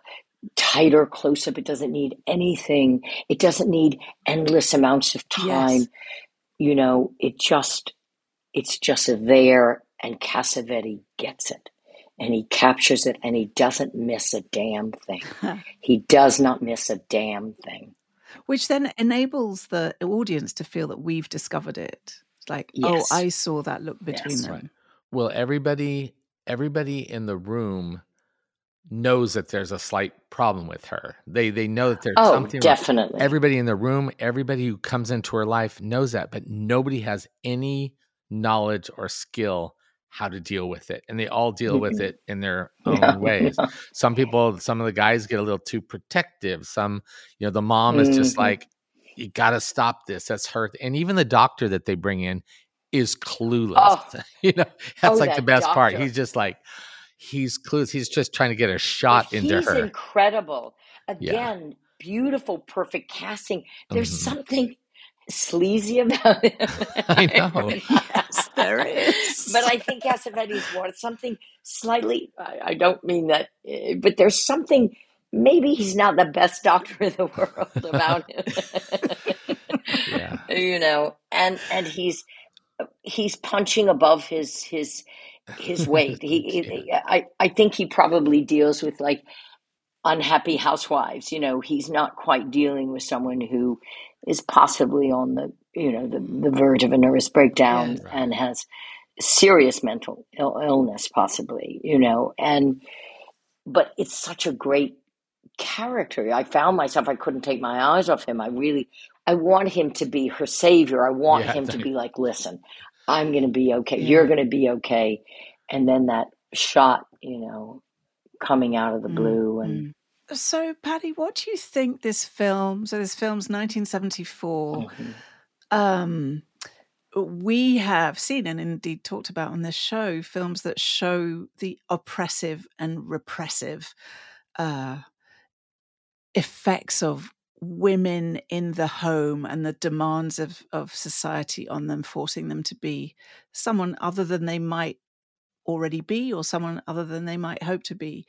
Speaker 3: tighter close up. It doesn't need anything. It doesn't need endless amounts of time.
Speaker 1: Yes.
Speaker 3: You know, it just it's just there, and Cassavetes gets it, and he captures it, and he doesn't miss a damn thing. [laughs] He does not miss a damn thing.
Speaker 1: which then enables the audience to feel that we've discovered it it's like oh,
Speaker 3: Yes.
Speaker 1: oh i saw that look between
Speaker 3: Yes.
Speaker 1: them
Speaker 2: Right. Well, everybody everybody in the room knows that there's a slight problem with her. They they know that there's
Speaker 3: Oh,
Speaker 2: something wrong.
Speaker 3: definitely.
Speaker 2: Everybody in the room, everybody who comes into her life knows that, but nobody has any knowledge or skill how to deal with it. And they all deal with
Speaker 3: Mhm.
Speaker 2: it in their [laughs] own
Speaker 3: Yeah,
Speaker 2: ways.
Speaker 3: yeah.
Speaker 2: Some people, some of the guys get a little too protective. Some, you know, the mom is just
Speaker 3: Mhm.
Speaker 2: like, you got to stop this. That's her. And even the doctor that they bring in is clueless.
Speaker 3: Oh. [laughs]
Speaker 2: you know, that's
Speaker 3: Oh,
Speaker 2: like the
Speaker 3: that
Speaker 2: best part. He's just like, he's clueless. He's just trying to get a shot
Speaker 3: But
Speaker 2: into
Speaker 3: he's
Speaker 2: her.
Speaker 3: incredible. Again, beautiful, perfect casting. There's
Speaker 2: Mhm.
Speaker 3: something sleazy about him. [laughs]
Speaker 2: I know.
Speaker 1: There is [laughs]
Speaker 3: but I think [laughs] Cassavetes more something slightly. I, I don't mean that, eh, but there's something. Maybe he's not the best doctor in the world about him.
Speaker 2: Yeah. [laughs]
Speaker 3: you know, and and he's he's punching above his his his weight. He, he I I think he probably deals with like unhappy housewives. You know, he's not quite dealing with someone who is possibly on the you know the, the verge of a nervous breakdown
Speaker 1: Yes.
Speaker 2: Right.
Speaker 3: and has serious mental Ill- illness possibly you know and but it's such a great character i found myself i couldn't take my eyes off him i really i want him to be her savior i want
Speaker 2: Yeah,
Speaker 3: him [laughs] to be like listen i'm going to be okay
Speaker 1: Yeah.
Speaker 3: you're going to be okay and then that shot you know coming out of the
Speaker 1: Mm,
Speaker 3: blue and
Speaker 1: mm. so patty what do you think this film so this film's 1974
Speaker 3: Mhm.
Speaker 1: Um we have seen and indeed talked about on this show films that show the oppressive and repressive uh, effects of women in the home and the demands of, of society on them, forcing them to be someone other than they might already be or someone other than they might hope to be.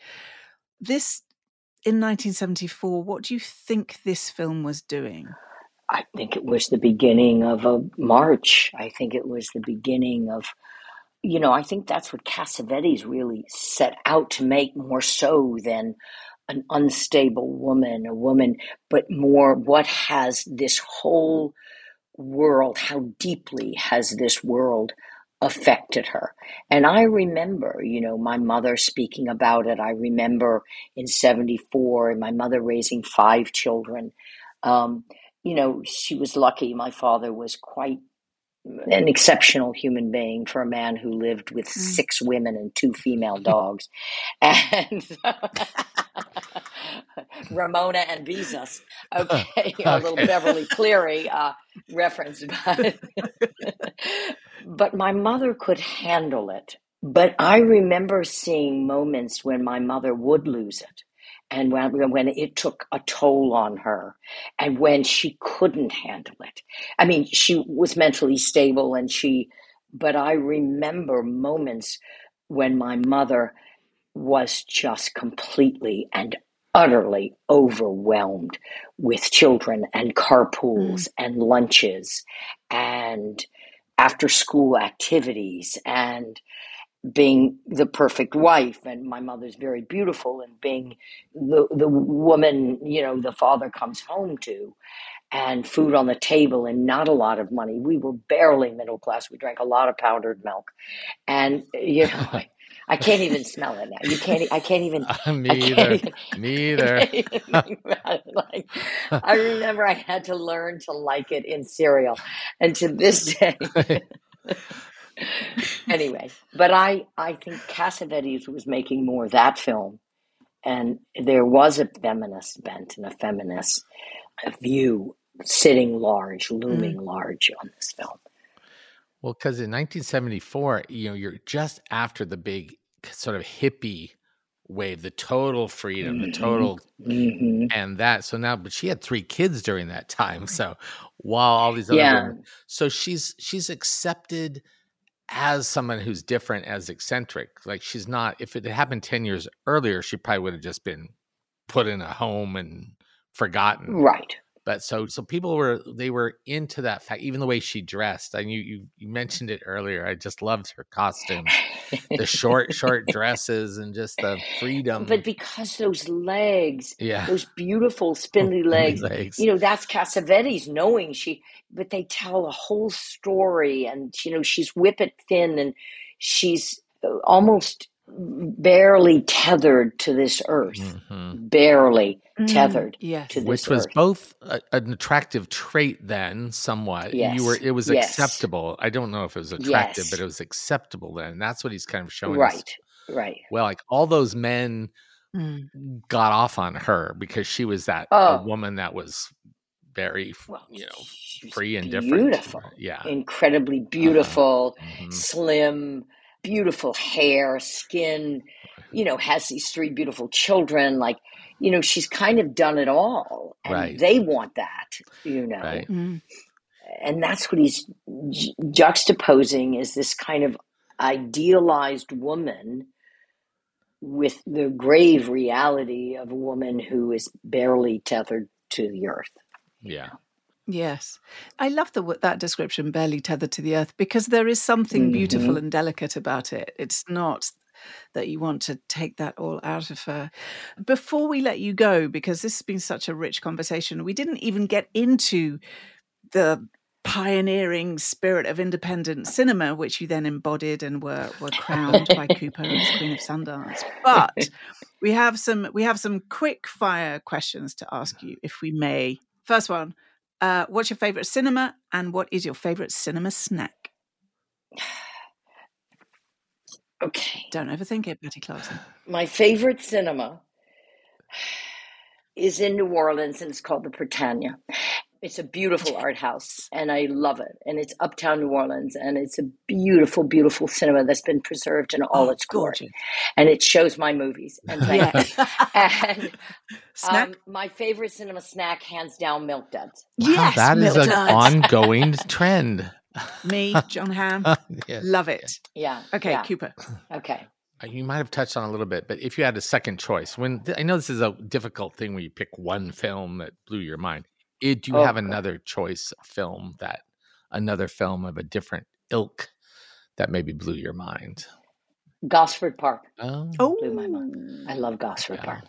Speaker 1: This in 1974, what do you think this film was doing?
Speaker 3: I think it was the beginning of a march. I think it was the beginning of, you know, I think that's what Cassavetes really set out to make more so than an unstable woman, a woman, but more what has this whole world, how deeply has this world affected her. And I remember, you know, my mother speaking about it. I remember in 74, my mother raising five children. Um, you know, she was lucky. My father was quite an exceptional human being for a man who lived with
Speaker 1: Mm.
Speaker 3: six women and two female [laughs] dogs. And [laughs] Ramona and Beezus. Okay, [laughs] a little Beverly Cleary uh, reference. But, but my mother could handle it. But I remember seeing moments when my mother would lose it. And when, when it took a toll on her, and when she couldn't handle it. I mean, she was mentally stable, and she, but I remember moments when my mother was just completely and utterly overwhelmed with children and carpools mm. and lunches and after school activities and being the perfect wife and my mother's very beautiful and being the the woman you know the father comes home to and food on the table and not a lot of money we were barely middle class we drank a lot of powdered milk and you know I, [laughs] I can't even smell it now. You can't. I can't even. [laughs]
Speaker 2: Uh, me
Speaker 3: I can't
Speaker 2: either.
Speaker 3: even.
Speaker 2: Me [laughs] either.
Speaker 3: can't even think about it. Like I remember, I had to learn to like it in cereal, and to this day. [laughs] anyway, but I I think Cassavetes was making more of that film, and there was a feminist bent and a feminist view sitting large, looming large on this film.
Speaker 2: Well, because in 1974, you know, you're just after the big sort of hippie wave, the total freedom, the
Speaker 3: Mhm.
Speaker 2: total,
Speaker 3: hmm
Speaker 2: and that. So now, but she had three kids during that time. So while all these other
Speaker 3: Yeah,
Speaker 2: women, so she's she's accepted as someone who's different, as eccentric. Like she's not. If it had happened 10 years earlier, she probably would have just been put in a home and forgotten.
Speaker 3: right.
Speaker 2: But so so people were they were into that fact even the way she dressed and you you, you mentioned it earlier i just loved her costume the short short dresses and just the [laughs] freedom
Speaker 3: But because those legs,
Speaker 2: yeah.
Speaker 3: those beautiful spindly legs,
Speaker 2: legs.
Speaker 3: you know, that's Cassavetes knowing she, but they tell a whole story and, you know, she's whippet thin and she's uh, almost barely tethered to this earth,
Speaker 2: Mhm.
Speaker 3: barely
Speaker 1: Mm,
Speaker 3: tethered
Speaker 1: yes.
Speaker 3: to this earth.
Speaker 2: which was
Speaker 3: earth.
Speaker 2: both a, an attractive trait then somewhat you were it was
Speaker 3: yes.
Speaker 2: acceptable i don't know if it was attractive
Speaker 3: Yes.
Speaker 2: but it was acceptable then that's what he's kind of showing us
Speaker 3: Right, right.
Speaker 2: well like all those men
Speaker 1: Mm.
Speaker 2: got off on her because she was that
Speaker 3: Oh.
Speaker 2: a woman that was very
Speaker 3: Well,
Speaker 2: you know free and different
Speaker 3: beautiful,
Speaker 2: yeah
Speaker 3: incredibly beautiful,
Speaker 2: Mhm.
Speaker 3: slim, beautiful hair, skin, you know, has these three beautiful children. Like, you know, she's kind of done it all. And
Speaker 2: Right.
Speaker 3: they want that, you know.
Speaker 2: Right.
Speaker 1: Mm.
Speaker 3: And that's what he's ju- juxtaposing is this kind of idealized woman with the grave reality of a woman who is barely tethered to the earth.
Speaker 2: Yeah.
Speaker 1: Yes. I love the, that description, barely tethered to the earth, because there is something beautiful
Speaker 3: Mhm.
Speaker 1: and delicate about it. It's not that you want to take that all out of her. Before we let you go, because this has been such a rich conversation, we didn't even get into the pioneering spirit of independent cinema, which you then embodied and were, were crowned by Cooper as Queen of Sundance. But [laughs] we have some we have some quick fire questions to ask you, if we may. First one. Uh, what's your favorite cinema and what is your favorite cinema snack? [sighs]
Speaker 3: Okay.
Speaker 1: Don't overthink it, Betty Clarkson.
Speaker 3: My favorite cinema is in New Orleans and it's called the Prytania. It's a beautiful art house and I love it. And it's uptown New Orleans and it's a beautiful, beautiful cinema that's been preserved in all
Speaker 1: Oh,
Speaker 3: its glory.
Speaker 1: gorgeous.
Speaker 3: And it shows my movies. [laughs] And thank
Speaker 1: Yeah.
Speaker 3: you. And
Speaker 1: Snack?
Speaker 3: um, my favorite cinema snack, hands down, Milk Duds.
Speaker 2: Wow,
Speaker 1: yes,
Speaker 2: that is
Speaker 1: Milk
Speaker 2: an ongoing [laughs] trend.
Speaker 1: Me, Jon Hamm, [laughs]
Speaker 2: yeah.
Speaker 1: love it.
Speaker 3: Yeah.
Speaker 1: Okay,
Speaker 3: yeah,
Speaker 1: Cooper.
Speaker 3: Okay.
Speaker 2: Uh, You might have touched on a little bit, but if you had a second choice, when I know this is a difficult thing when you pick one film that blew your mind, eh, do you
Speaker 3: Oh,
Speaker 2: have
Speaker 3: God.
Speaker 2: another choice film that another film of a different ilk that maybe blew your mind?
Speaker 3: Gosford Park.
Speaker 2: Oh,
Speaker 1: Oh,
Speaker 3: Blew my mind. I love Gosford
Speaker 2: yeah.
Speaker 3: Park.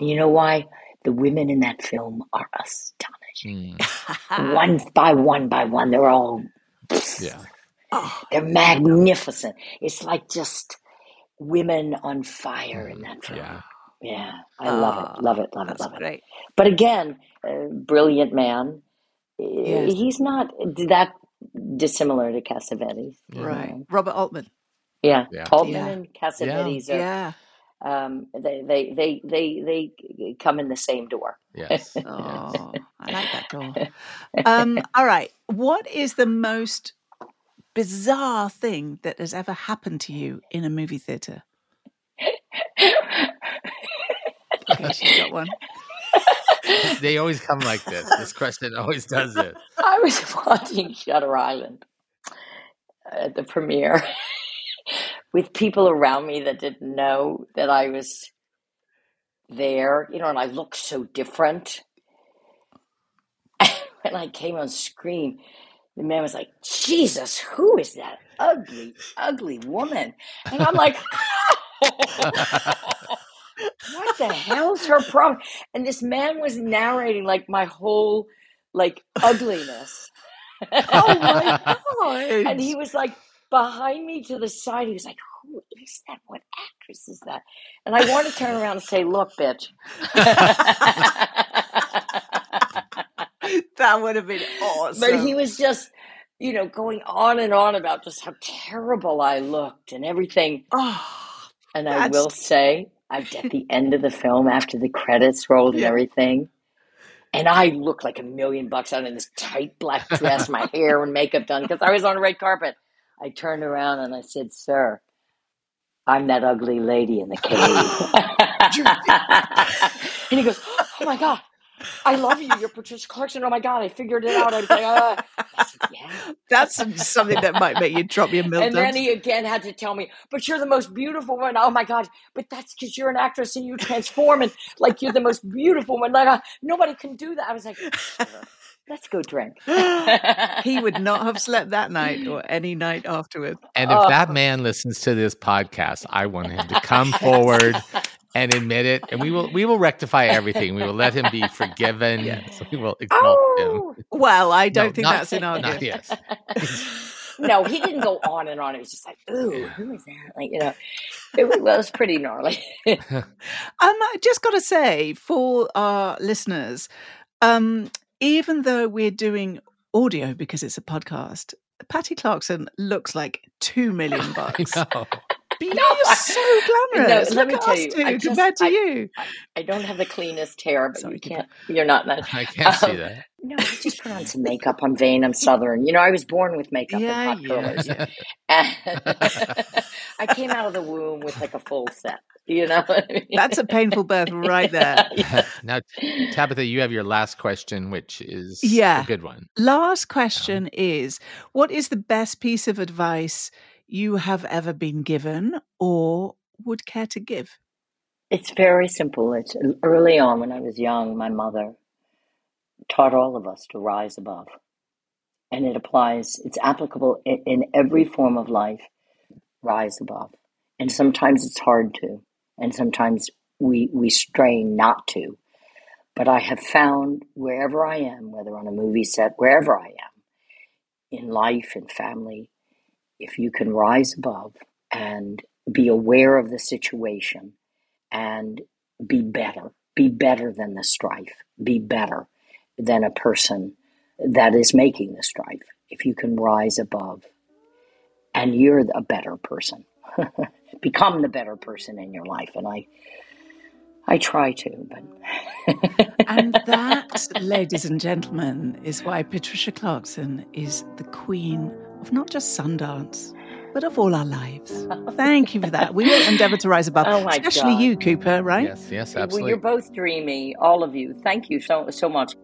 Speaker 3: And you know why? The women in that film are astonishing.
Speaker 2: Mm,
Speaker 3: one [laughs] by one by one, they're all
Speaker 2: yeah.
Speaker 1: oh,
Speaker 3: they're magnificent. It's like just women on fire in
Speaker 2: Mm,
Speaker 3: that film.
Speaker 2: yeah.
Speaker 3: Yeah, I love
Speaker 1: Ah,
Speaker 3: it, love it, love it,
Speaker 1: that's
Speaker 3: love it.
Speaker 1: great.
Speaker 3: But again, a brilliant man. Uh,
Speaker 1: Yes.
Speaker 3: He's not that dissimilar to Cassavetes.
Speaker 2: Yeah.
Speaker 1: Right. Robert Altman.
Speaker 3: Yeah,
Speaker 2: Yeah.
Speaker 3: Altman
Speaker 1: Yeah.
Speaker 3: and Cassavetes are
Speaker 1: Yeah.
Speaker 3: um, they, they they they they come in the same door.
Speaker 2: Yes. [laughs] yes.
Speaker 1: Oh, I like that door. [laughs] Um, all right. What is the most bizarre thing that has ever happened to you in a movie theater? Okay, she's got one. [laughs]
Speaker 2: They always come like this. This question always does it.
Speaker 3: I was [laughs] watching Shutter Island at the premiere [laughs] with people around me that didn't know that I was there, you know, and I looked so different. when I came on screen, the man was like, Jesus, who is that ugly, ugly woman? And I'm like, what the hell's her problem? And this man was narrating like my whole like ugliness. [laughs]
Speaker 1: Oh my god! [laughs]
Speaker 3: and he was like behind me to the side. He was like, "Who is that? What actress is that? And I want to turn around and say, look, bitch. [laughs]
Speaker 1: that would have been awesome.
Speaker 3: But he was just, you know, going on and on about just how terrible I looked and everything.
Speaker 1: Oh,
Speaker 3: And I will say, at at the end of the film, after the credits rolled and everything, and I looked like a million bucks out in this tight black dress, my [laughs] hair and makeup done because I was on a red carpet. I turned around and I said, "Sir, I'm that ugly lady in the cave." [laughs] [laughs] and he goes, "Oh my god, I love you. You're Patricia Clarkson. Oh my god, I figured it out." I was like, uh. I said, "Yeah."
Speaker 1: that's something that might make you drop your milk
Speaker 3: And then he again had to tell me, but you're the most beautiful one. Oh my God. But that's because you're an actress and you transform and like you're the most beautiful one. Like, uh, nobody can do that. I was like, "Sure, let's go drink. [laughs]
Speaker 1: he would not have slept that night or [laughs] any night afterward.
Speaker 2: And if
Speaker 3: Oh.
Speaker 2: that man listens to this podcast, I want him to [laughs] come forward and admit it, and we will we will rectify everything. We will let him be [laughs] forgiven.
Speaker 1: Yes.
Speaker 2: We will exalt him.
Speaker 3: Oh,
Speaker 1: Well, I don't
Speaker 2: No,
Speaker 1: think
Speaker 2: not-
Speaker 1: that's in our
Speaker 2: Not yes. [laughs]
Speaker 3: no, he didn't go on and on. It was just like, ooh, who is that? Like, you know, it was, well, it was pretty gnarly. [laughs]
Speaker 1: Um, I just got to say for our listeners, um, even though we're doing audio because it's a podcast, Patty Clarkson looks like two million
Speaker 2: I
Speaker 1: bucks. But you you're so [laughs] glamorous.
Speaker 3: let
Speaker 1: Look
Speaker 3: me tell you,
Speaker 1: two
Speaker 3: just-
Speaker 1: compared to
Speaker 3: I-
Speaker 1: you.
Speaker 3: I don't have the cleanest hair, but
Speaker 1: Sorry,
Speaker 3: you can't, you're not. that. [laughs]
Speaker 2: I [laughs] can't see
Speaker 3: Um,
Speaker 2: that.
Speaker 3: no, I just put on some makeup. I'm vain. I'm Southern. You know, I was born with makeup
Speaker 1: Yeah,
Speaker 3: and hot curlers.
Speaker 1: yeah.
Speaker 3: And I came out of the womb with like a full set. You know, what I mean?
Speaker 1: That's a painful birth right there.
Speaker 2: Now, Tabitha, you have your last question, which is
Speaker 1: Yeah.
Speaker 2: a good one.
Speaker 1: Last question is What is the best piece of advice you have ever been given or would care to give?
Speaker 3: It's very simple. It's um, early on when I was young, my mother taught all of us to rise above. And it applies, it's applicable in, in every form of life. Rise above. And sometimes it's hard to, and sometimes we, we strain not to. But I have found wherever I am, whether on a movie set, wherever I am, in life and family, if you can rise above and be aware of the situation and be better, be better than the strife, be better than a person that is making the strife. If you can rise above and you're a better person, [laughs] become the better person in your life. And I, I try to, but
Speaker 1: And that, [laughs] ladies and gentlemen, is why Patricia Clarkson is the queen of not just Sundance, but of all our lives. Thank you for that. We will endeavor to rise above, [laughs]
Speaker 3: Oh my
Speaker 1: especially
Speaker 3: God.
Speaker 1: you, Cooper, right?
Speaker 2: Yes, yes,
Speaker 3: well,
Speaker 2: absolutely.
Speaker 3: you're both dreamy, all of you. Thank you so so much.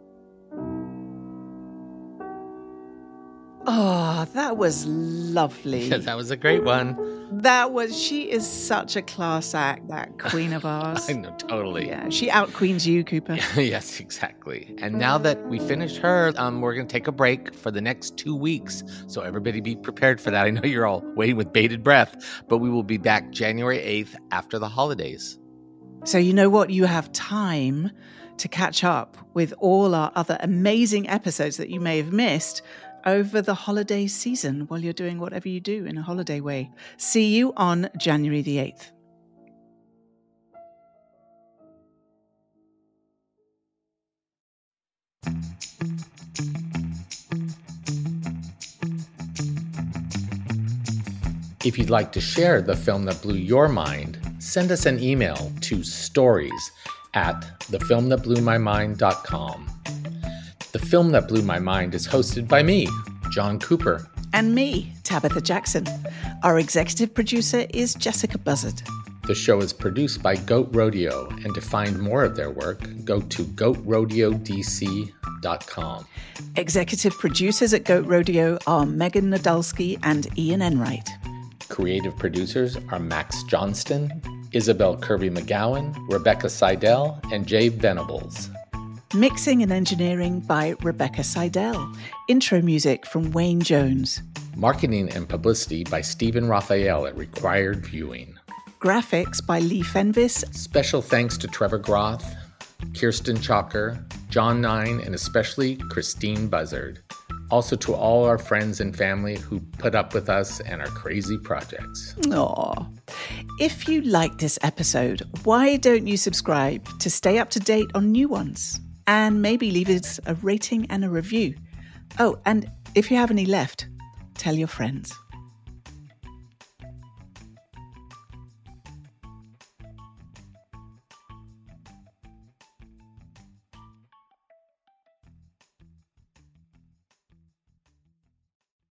Speaker 1: Oh, that was lovely.
Speaker 2: Yeah, [laughs] that was a great one.
Speaker 1: That was, she is such a class act, that queen of [laughs] ours.
Speaker 2: I know, totally.
Speaker 1: Yeah, she out queens you, Cooper. [laughs]
Speaker 2: yes, exactly. And now that we finished her, um, we're going to take a break for the next two weeks. So everybody be prepared for that. I know you're all waiting with bated breath, but we will be back January 8th after the holidays.
Speaker 1: So, you know what? You have time to catch up with all our other amazing episodes that you may have missed over the holiday season while you're doing whatever you do in a holiday way. See you on January the 8th.
Speaker 2: If you'd like to share the film that blew your mind, send us an email to stories at thefilmthatblew.mymind.com. The Film That Blew My Mind is hosted by me, John Cooper.
Speaker 1: And me, Tabitha Jackson. Our executive producer is Jessica Buzzard.
Speaker 2: The show is produced by Goat Rodeo, and to find more of their work, go to goatrodeodc.com.
Speaker 1: Executive producers at Goat Rodeo are Megan Nadolski and Ian Enright.
Speaker 2: Creative producers are Max Johnston, Isabel Kirby McGowan, Rebecca Seidel, and Jay Venables.
Speaker 1: Mixing and engineering by Rebecca Seidel. Intro music from Wayne Jones.
Speaker 2: Marketing and publicity by Stephen Raphael at Required Viewing.
Speaker 1: Graphics by Lee Fenvis.
Speaker 2: Special thanks to Trevor Groth, Kirsten Chalker, John Nein, and especially Christine Buzzard. Also, to all our friends and family who put up with us and our crazy projects.
Speaker 1: Aw. If you like this episode, why don't you subscribe to stay up to date on new ones? And maybe leave us a rating and a review. Oh, and if you have any left, tell your friends.